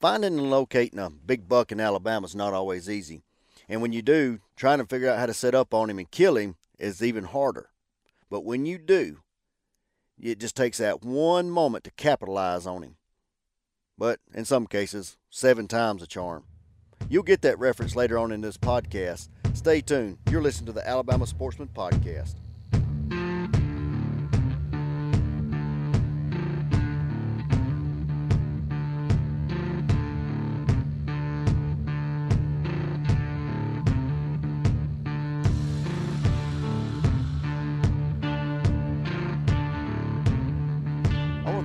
Finding and locating a big buck in Alabama is not always easy. And when you do, trying to figure out how to set up on him and kill him is even harder. But when you do, it just takes that one moment to capitalize on him. But in some cases, seven times a charm. You'll get that reference later on in this podcast. Stay tuned. You're listening to the Alabama Sportsman Podcast.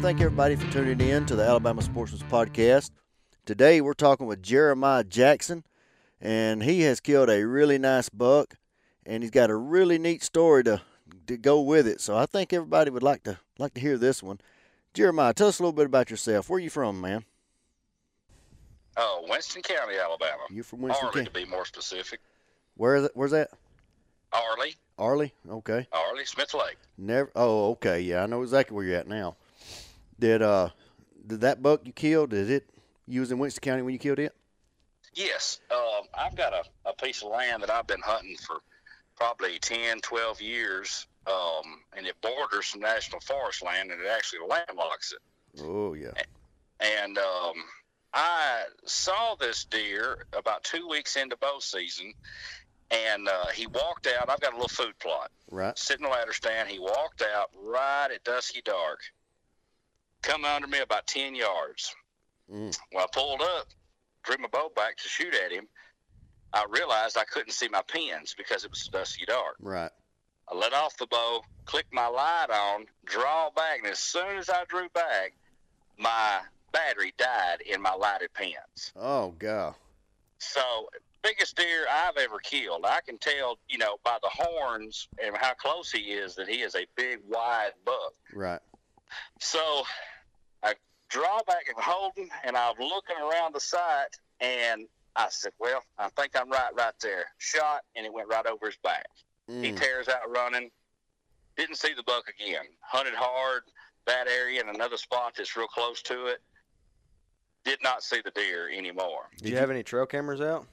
Want to thank everybody for tuning in to the Alabama Sportsman's Podcast. Today we're talking with Jeremiah Jackson, and he has killed a really nice buck, and he's got a really neat story to to go with it. So I think everybody would like to like to hear this one. Jeremiah, tell us a little bit about yourself. Where are you from, man? Oh, Winston County, Alabama. You're from Winston Arley, County? to be more specific. Where is it? Where's that? Arley, Arley. Okay. Arley, Smith Lake. Never. Oh, okay. Yeah, I know exactly where you're at now. Did uh, did that buck you killed? Did it? You was in Winston County when you killed it? Yes, um, I've got a, a piece of land that I've been hunting for probably 10, 12 years, um, and it borders some national forest land, and it actually landlocks it. Oh yeah. And um, I saw this deer about two weeks into bow season, and uh, he walked out. I've got a little food plot. Right. sitting in the ladder stand. He walked out right at dusky dark, come under me about 10 yards. Mm. When I pulled up, drew my bow back to shoot at him, I realized I couldn't see my pins because it was dusty dark. Right. I let off the bow, clicked my light on, draw back, and as soon as I drew back, my battery died in my lighted pins. Oh god. So, biggest deer I've ever killed. I can tell, you know, by the horns and how close he is that he is a big, wide buck. Right. So, I draw back and hold and I'm looking around the sight, and I said, "Well, I think I'm right, right there." Shot, and it went right over his back. He Mm. tears out running. Didn't see the buck again. Hunted hard that area and another spot that's real close to it. Did not see the deer anymore. Do you have any trail cameras out?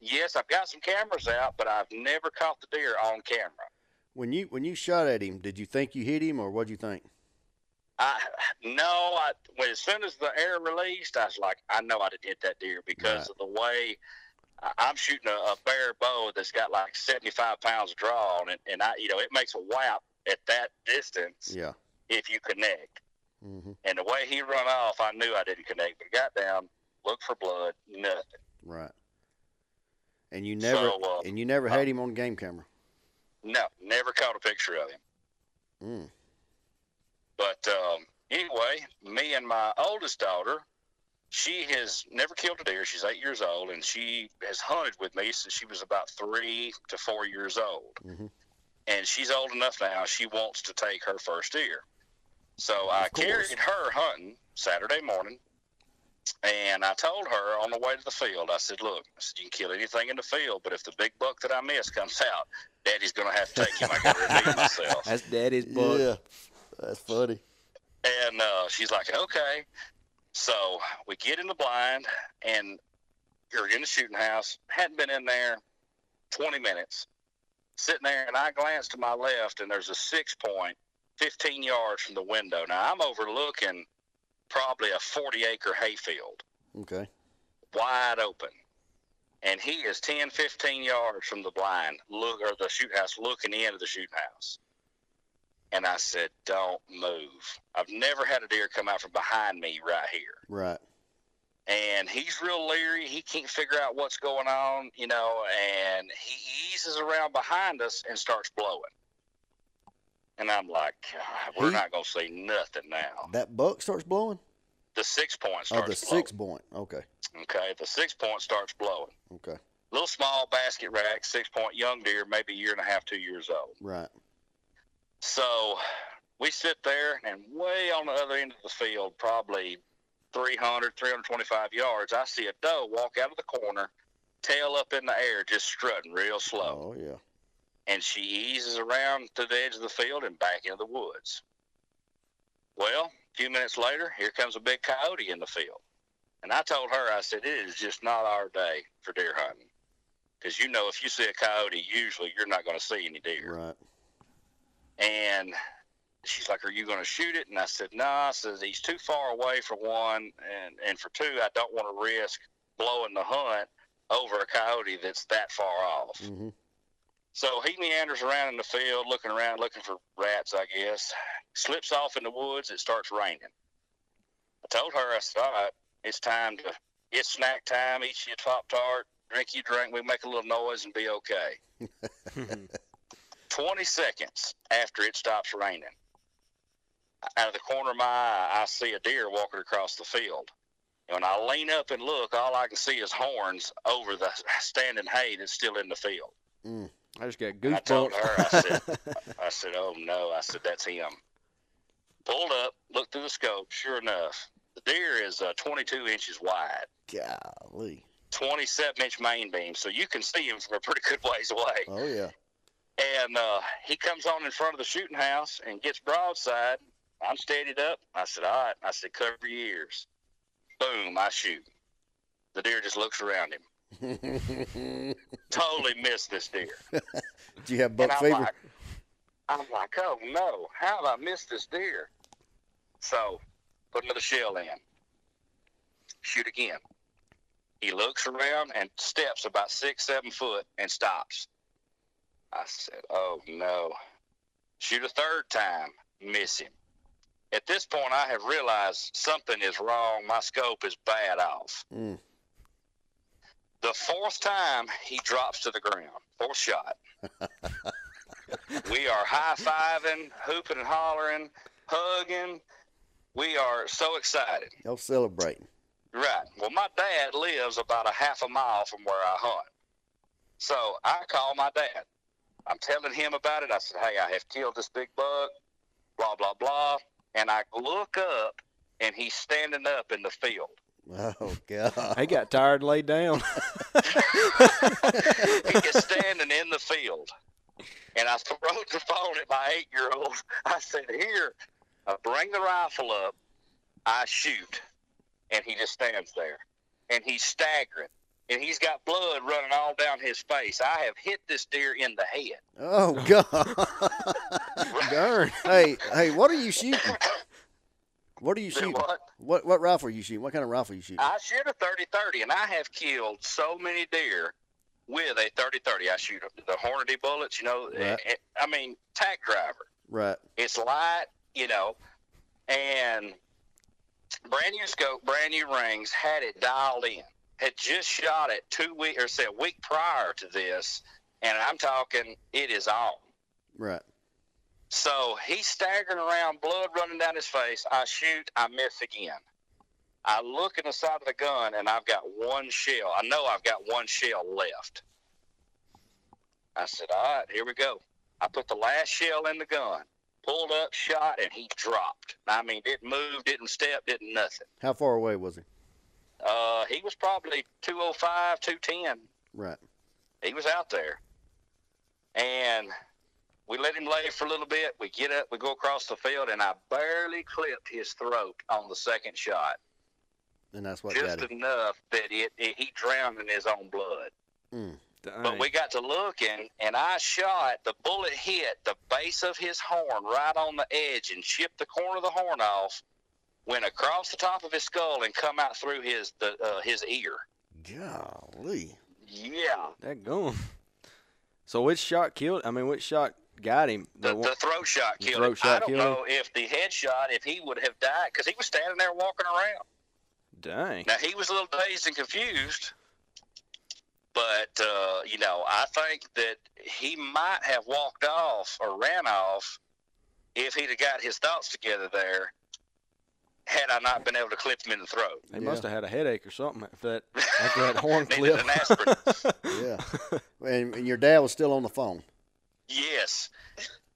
Yes, I've got some cameras out, but I've never caught the deer on camera. When you when you shot at him, did you think you hit him or what'd you think? I no, I when as soon as the air released, I was like, I know I didn't hit that deer because Right. of the way I- I'm shooting a, a bare bow that's got like 75 pounds of draw on it, and I, you know, it makes a whap at that distance Yeah. if you connect. hmm And the way he run off, I knew I didn't connect. But got down, looked for blood, nothing. Right. And you never So, uh, and you never had him on game camera. No, never caught a picture of him. Mm. But um, anyway, me and my oldest daughter, she has never killed a deer. She's eight years old, and she has hunted with me since she was about three to four years old. hmm And she's old enough now. She wants to take her first deer. So I course. carried her hunting Saturday morning, and I told her on the way to the field, I said, "Look, I said, you can kill anything in the field, but if the big buck that I miss comes out, Daddy's going to have to take him. I got to redeem myself." That's daddy's buck. Yeah. That's funny. And uh, she's like, okay. So we get in the blind and you're in the shooting house. Hadn't been in there 20 minutes. Sitting there, and I glance to my left, and there's a six point 15 yards from the window. Now I'm overlooking probably a 40 acre hayfield, Okay. wide open. And he is 10, 15 yards from the blind, look or the shoot house, looking into the shooting house. And I said, "Don't move." I've never had a deer come out from behind me right here, Right. and he's real leery. He can't figure out what's going on, you know. And he eases around behind us and starts blowing. And I'm like, "God, "We're He- not gonna see nothing now." That buck starts blowing? The six point Oh, the blowing. six point. Okay. Okay, the six point starts blowing. Okay. Little small basket rack, six point young deer, maybe a year and a half, two years old. Right. So we sit there, and way on the other end of the field, probably 300, 325 yards, I see a doe walk out of the corner, tail up in the air, just strutting real slow. Oh yeah. And she eases around to the edge of the field and back into the woods. Well, a few minutes later, here comes a big coyote in the field. And I told her, I said, it is just not our day for deer hunting. Because you know, if you see a coyote, usually you're not going to see any deer. Right. And she's like, "Are you going to shoot it?" And I said, "No." Nah. I said, "He's too far away for one, and and for two, I don't want to risk blowing the hunt over a coyote that's that far off." hmm So he meanders around in the field, looking around, looking for rats, I guess. Slips off in the woods. It starts raining. I told her, I said, "All right, it's time to. It's snack time. Eat your pop tart, drink your drink. We make a little noise and be okay." 20 seconds after it stops raining, out of the corner of my eye, I see a deer walking across the field. And when I lean up and look, all I can see is horns over the standing hay that's still in the field. I just got goosebumps. I told her, I said, I said, oh no, I said, that's him. Pulled up, looked through the scope. Sure enough, the deer is uh, 22 inches wide, Golly. 27 inch main beam, so you can see him from a pretty good ways away. Oh yeah. And uh, he comes on in front of the shooting house and gets broadside. I'm steadied up. I said, all right. I said, cover your ears. Boom, I shoot. The deer just looks around him. Totally missed this deer. Do you have buck fever? like, I'm like, oh no, how have I missed this deer? So, put another shell in. Shoot again. He looks around and steps about six, seven foot and stops. I said, oh no. Shoot a third time, miss him. At this point, I have realized something is wrong. My scope is bad off. Mm. The fourth time, he drops to the ground. Fourth shot. we are high fiving, hooping and hollering, hugging. We are so excited. Y'all celebrating. Right. Well, my dad lives about a half a mile from where I hunt. So I call my dad. I'm telling him about it. I said, hey, I have killed this big buck, blah, blah, blah. And I look up, and he's standing up in the field. Oh God. He got tired and laid down. he is standing in the field. And I throw the phone at my eight year old. I said, Here, I bring the rifle up, I shoot, and he just stands there. And he's staggering. And he's got blood running all down his face. I have hit this deer in the head. Oh God. Darn. hey, hey, what are you shooting? What are you shooting? what? What what rifle are you shooting? What kind of rifle are you shooting? I shoot a 30 30, and I have killed so many deer with a 30 30. I shoot the Hornady bullets, you know. Right. eh, I mean, tack driver. Right. It's light, you know, and brand new scope, brand new rings, had it dialed in. Had just shot it two week or say a week prior to this, and I'm talking it is on. Right. So he's staggering around, blood running down his face. I shoot, I miss again. I look in the side of the gun, and I've got one shell. I know I've got one shell left. I said, "All right, here we go." I put the last shell in the gun, pulled up, shot, and he dropped. I mean, didn't move, didn't step, didn't nothing. How far away was he? Uh, he was probably 205, 210. Right. He was out there. And we let him lay for a little bit. We get up, we go across the field, and I barely clipped his throat on the second shot. And that's what just got him. enough that it, it he drowned in his own blood. Mm. But we got to looking, and I shot. The bullet hit the base of his horn right on the edge and chipped the corner of the horn off. Went across the top of his skull and come out through his the uh, his ear. Golly. Yeah, That gone. So which shot killed? I mean, which shot got him? the, one- the throat shot The killed throat him. shot I don't killed him? know if the head shot, if he would have died, because he was standing there walking around. Dang. Now he was a little dazed and confused, but uh, you know, I think that he might have walked off or ran off if he'd have got his thoughts together there. Had I not been able to clip him in the throat, He Yeah. must have had a headache or something after that, after that horn clip. an aspirin. Yeah. and, and your dad was still on the phone. yes,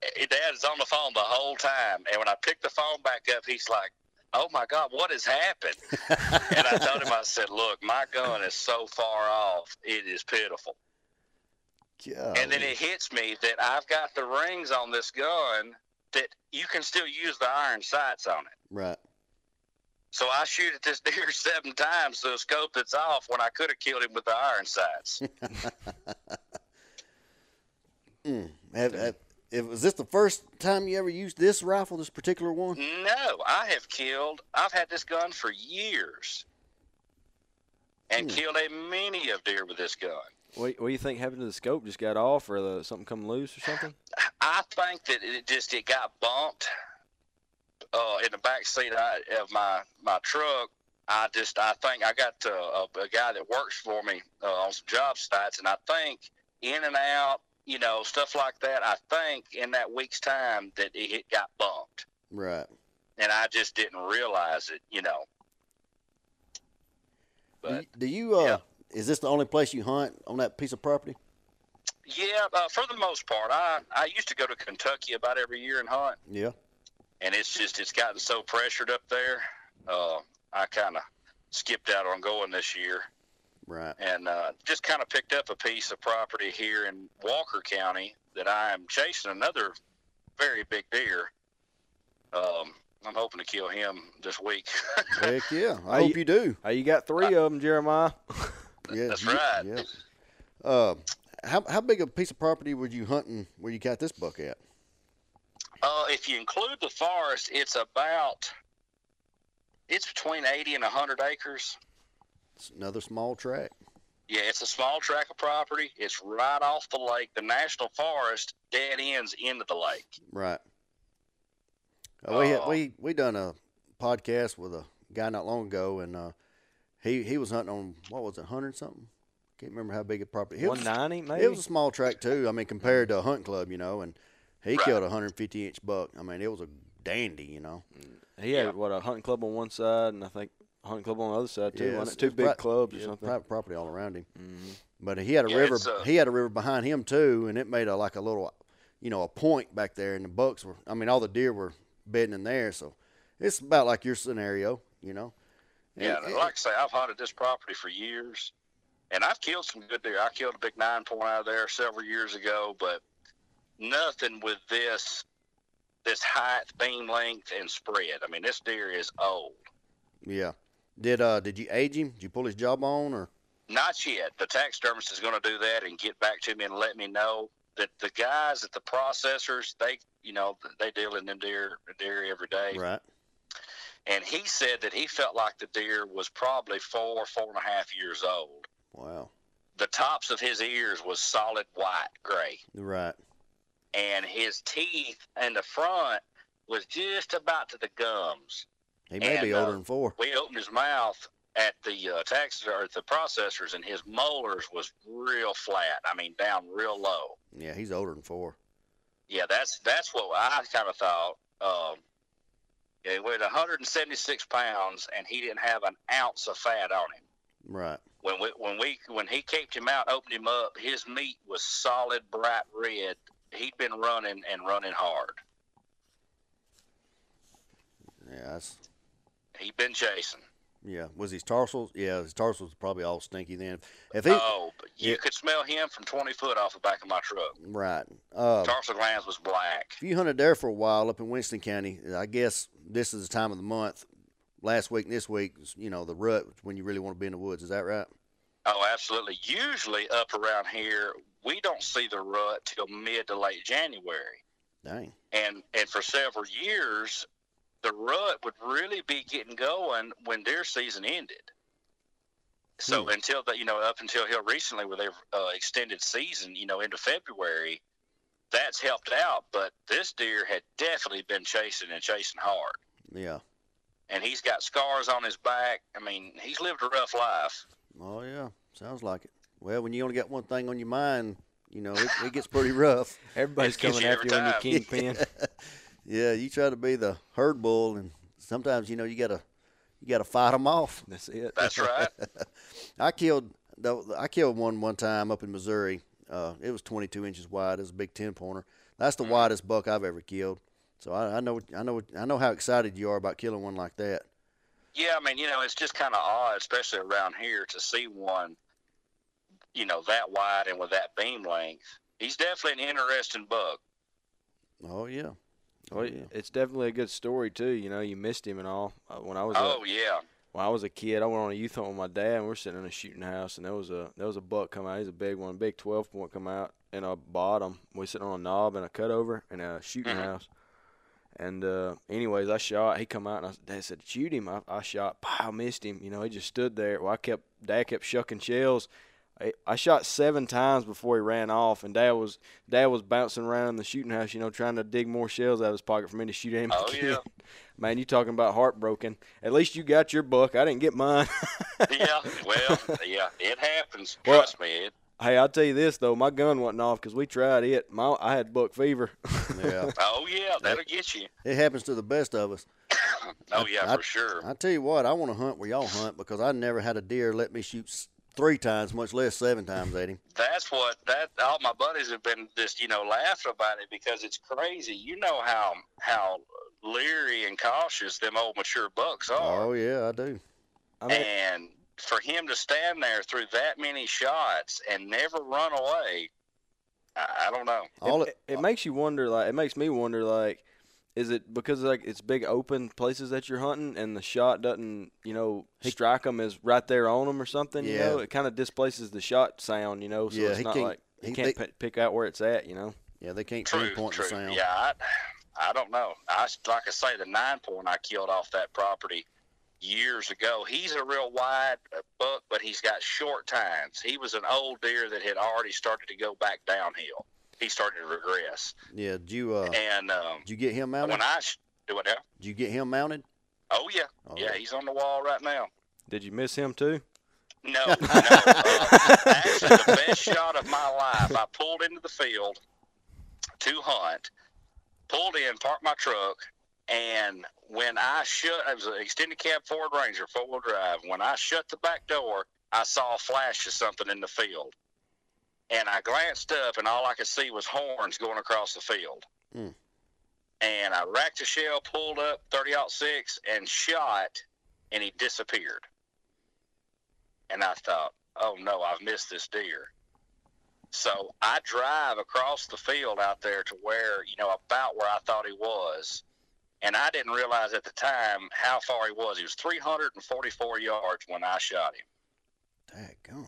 Dad is on the phone the whole time, and when I picked the phone back up, he's like, "Oh my God, what has happened?" and I told him, I said, "Look, my gun is so far off, it is pitiful." Golly. And then it hits me that I've got the rings on this gun that you can still use the iron sights on it. Right. So I shoot at this deer seven times to a scope that's off when I could have killed him with the iron sights. Mm. Have, have, if, was this the first time you ever used this rifle, this particular one? no, I have killed. I've had this gun for years, and Hmm. killed a many of deer with this gun. What, what do you think happened to the scope? Just got off, or the, something come loose, or something? I think that it just it got bumped uh, in the back seat of my my truck. I just I think I got uh, a, a guy that works for me uh, on some job sites, and I think in and out, you know, stuff like that. I think in that week's time that it, got bumped, Right. and I just didn't realize it, you know. Do But you, do you uh, yeah. is this the only place you hunt on that piece of property? yeah, uh, for the most part, I I used to go to Kentucky about every year and hunt. Yeah. And it's just it's gotten so pressured up there. Uh, I kind of skipped out on going this year, Right. and uh, just kind of picked up a piece of property here in Walker County that I am chasing another very big deer. Um, I'm hoping to kill him this week. Heck yeah. I hope you- you do. Hey, you got three of them, Jeremiah. Yeah. That's you- right. Yeah. Uh, how how big a piece of property were you hunting where you got this buck at? If you include the forest, it's about it's between 80 and 100 acres. It's another small track. Yeah, it's a small tract of property. It's right off the lake. The national forest dead ends into the lake. Right. Uh, we had, we we done a podcast with a guy not long ago, and uh, he he was hunting on what was it, hundred something? Can't remember how big a property. It One was, ninety, maybe. it was a small track too. I mean, compared to a hunt club, you know, and he Right. killed a hundred fifty inch buck. I mean, it was a dandy, you know. he had yeah. what a hunting club on one side, and I think a hunting club on the other side too. Yeah, it's- it? Two it's big pri- clubs or something. private property all around him. hmm But he had a Yeah, river. uh, he had a river behind him too, and it made a like a little, you know, a point back there. And the bucks were. I mean, all the deer were bedding in there. So it's about like your scenario, you know. Yeah, And and like I say, I've hunted this property for years, and I've killed some good deer. I killed a big nine point out of there several years ago, but nothing with this this height, beam length, and spread. I mean, this deer is old. yeah. Did uh did you age him? Did you pull his jawbone or? Not yet. The taxidermist is going to do that and get back to me and let me know that the guys at the processors, they, you know, they deal in them deer, deer every day. Right. And he said that he felt like the deer was probably four, four and a half years old. Wow. The tops of his ears was solid white gray, Right. And his teeth in the front was just about to the gums. He may be older uh, than four. We opened his mouth at the uh, tax or at the processors, and his molars was real flat. I mean, down real low. Yeah, he's older than four. Yeah, that's that's what I kind of thought. Um, yeah, he weighed 176 pounds, and he didn't have an ounce of fat on him. Right. When we when we when he caped him out, opened him up, his meat was solid, bright red. He'd been running and running hard. Yes. He'd been chasing. yeah. Was his tarsals? Yeah, his tarsals was probably all stinky then. If he. oh, but you yeah. could smell him from 20 foot off the back of my truck. Right. Uh, Tarsal glands was black. if you hunted there for a while up in Winston County, I guess this is the time of the month. Last week and this week, you know, the rut when you really want to be in the woods. Is that right? Oh, absolutely. Usually up around here, we don't see the rut till mid to late January. Dang. And and for several years, the rut would really be getting going when deer season ended. So Hmm. until the you know up until here recently with their uh, extended season, you know into February, that's helped out. But this deer had definitely been chasing and chasing hard, Yeah. and he's got scars on his back. I mean, he's lived a rough life. Oh yeah. Sounds like it. Well, when you only got one thing on your mind, you know, it, it gets pretty rough. Everybody's coming you after you every on your kingpin. Yeah, you try to be the herd bull, and sometimes you know you gotta you gotta fight them off. That's it. That's right. I killed the I killed one one time up in Missouri. Uh, it was 22 inches wide. It was a big 10 pointer. That's the Mhm. widest buck I've ever killed. So I, I know I know I know how excited you are about killing one like that. Yeah, I mean, you know, it's just kind of odd, especially around here, to see one, you know, that wide and with that beam length. He's definitely an interesting buck. Oh yeah, Oh, yeah. it's definitely a good story too. You know, you missed him and all. Uh, when I was Oh a, yeah. when I was a kid, I went on a youth hunt with my dad, and we were sitting in a shooting house, and there was a there was a buck come out. He's a big one, big twelve point come out, and a bottom. We were sitting on a knob and a cutover in a shooting Mhm. house. And uh, anyways, I shot. He come out and I, Dad said, "Shoot him." I, I shot. Pow, missed him. You know, he just stood there. Well, I kept Dad kept shucking shells. I, I shot seven times before he ran off, and Dad was Dad was bouncing around in the shooting house, you know, trying to dig more shells out of his pocket for me to shoot him Oh, again. yeah. Man, you talking about heartbroken? At least you got your buck. I didn't get mine. yeah. Well, yeah. It happens. Well- Trust me. It, hey, I'll tell you this though, my gun wasn't off because we tried it. My I had buck fever. Yeah, oh yeah. That'll get you. it happens to the best of us. Oh yeah, I- for sure. I tell you what, I want to hunt where y'all hunt because I never had a deer let me shoot three times, much less seven times at him. That's what that all my buddies have been just you know laughing about it because it's crazy. You know how how leery and cautious them old mature bucks are, Oh yeah, I do. I mean, and for him to stand there through that many shots and never run away, I, I don't know. All it, it, uh, makes you wonder. Like, it makes me wonder. Like, is it because like it's big open places that you're hunting and the shot doesn't, you know, strike them as right there on them or something? You Yeah. know, it kind of displaces the shot sound. You know, so Yeah, it's not like you he- can't they- pi- pick out where it's at. You know. yeah, they can't True, pinpoint true. the sound. Yeah, I, I don't know. I like I say, the nine point I killed off that property years ago. He's a real wide uh, buck, but he's got short tines. He was an old deer that had already started to go back downhill. He started to regress, Yeah, did you uh, and um, did you get him mounted? when I sh- do it now, Did you get him mounted? oh yeah, Oh, yeah, he's on the wall right now. Did you miss him too? No, no. Uh, actually, the best shot of my life. I pulled into the field to hunt, pulled in, parked my truck, and when I shut, it was an extended cab Ford Ranger, four wheel drive. When I shut the back door, I saw a flash of something in the field, and I glanced up, and all I could see was horns going across the field. Hmm. And I racked a shell, pulled up 30 six, and shot, and he disappeared and I thought, oh no, I've missed this deer. So I drive across the field out there to where, you know, about where I thought he was. And I didn't realize at the time how far he was. He was 344 yards when I shot him. Daggone.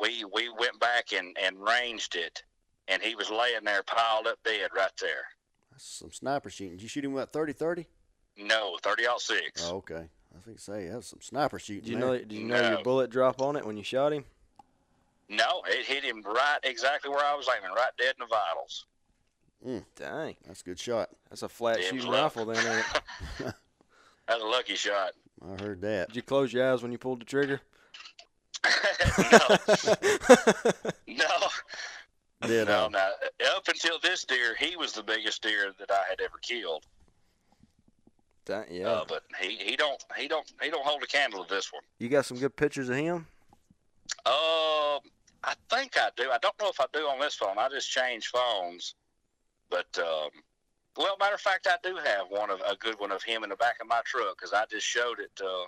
We we went back and, and ranged it, and he was laying there piled up dead right there. That's some sniper shooting. Did you shoot him at 30 30? No, 30 six. Oh, okay. I think say that was some sniper shooting. Did you there. know? Did you know No. your bullet drop on it when you shot him? No, it hit him right exactly where I was aiming, right dead in the vitals. Dang, That's a good shot. that's a flat Damn shooting luck. rifle. Then ain't it? That's a lucky shot. I heard that. did you close your eyes when you pulled the trigger? no, no. Did No, uh, no. Up until this deer, he was the biggest deer that I had ever killed. Dang, yeah. Uh, but he, he don't he don't he don't hold a candle to this one. you got some good pictures of him. Um, I think I do. I don't know if I do on this phone. I just changed phones. But um, well, matter of fact, I do have one of a good one of him in the back of my truck because I just showed it. Uh,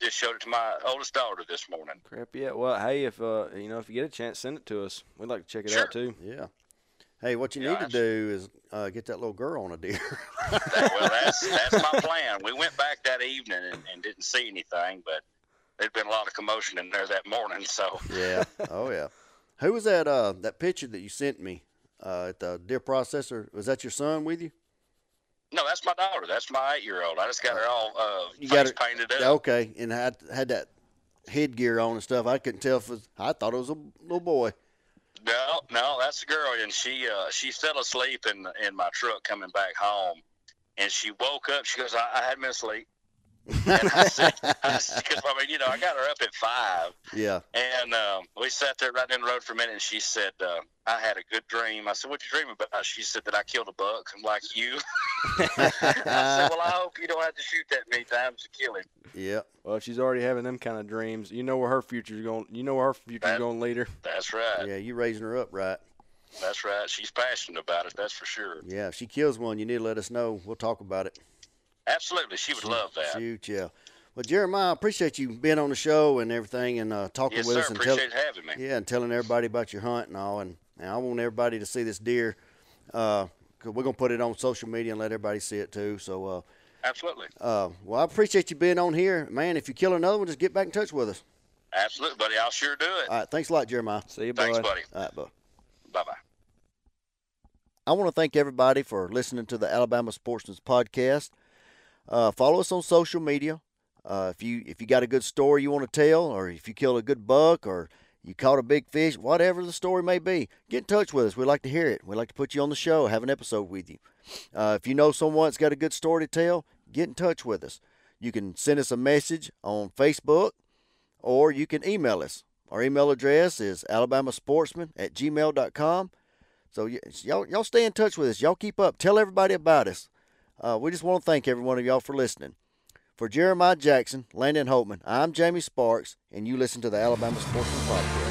just showed it to my oldest daughter this morning. Crap, yeah. Well, hey, if uh, you know, if you get a chance, send it to us. We'd like to check it Sure. out too. yeah. Hey, what you Yeah, need to I- do is uh, get that little girl on a deer. That, well, that's that's my plan. We went back that evening and, and didn't see anything, but there'd been a lot of commotion in there that morning. So yeah. Oh yeah. Who was that? Uh, that picture that you sent me uh, at the deer processor. Was that your son with you? no, that's my daughter. That's my eight-year-old. I just got her all uh, You face got her- painted up. Okay, and had had that headgear on and stuff. I couldn't tell if it was, I thought it was a little boy. No, no, that's the girl, and she uh, she fell asleep in in my truck coming back home, and she woke up. She goes, "I, I had been asleep." And I said, "Because I mean, you know, I got her up at five, yeah. and um, we sat there right in the road for a minute. And she said, uh, "I had a good dream." I said, "What'd you dream about?" She said that I killed a buck like you. I said, "Well, I hope you don't have to shoot that many times to kill him." yeah. Well, if she's already having them kind of dreams, you know where her future's going. You know where her future's That- going later. That's right. Yeah. You raising her up right. That's right. She's passionate about it. That's for sure. Yeah. If she kills one, you need to let us know. We'll talk about it. Absolutely, she would love that. Shoot, yeah. Well, Jeremiah, I appreciate you being on the show and everything and uh, talking Yes, with sir. us and tell, Appreciate having me. yeah, and telling everybody about your hunt and all. And, and I want everybody to see this deer. Uh, we we're gonna put it on social media and let everybody see it too. So, uh, Absolutely. uh, well, I appreciate you being on here, man. If you kill another one, just get back in touch with us. Absolutely, buddy. I'll sure do it. All right, thanks a lot, Jeremiah. See you, Thanks, buddy. All right, bud. Bye bye. I want to thank everybody for listening to the Alabama Sportsman's podcast. Uh, follow us on social media. Uh, if you if you got a good story you want to tell, or if you killed a good buck, or you caught a big fish, whatever the story may be, get in touch with us. We'd like to hear it. We'd like to put you on the show, have an episode with you. Uh, if you know someone that's got a good story to tell, get in touch with us. You can send us a message on Facebook, or you can email us. Our email address is alabamasportsman at gmail.com. So y- y'all, y'all stay in touch with us. Y'all keep up. Tell everybody about us. Uh, we just want to thank every one of y'all for listening. For Jeremiah Jackson, Landon Holtman, I'm Jamie Sparks, and you listen to the Alabama Sportsman Podcast.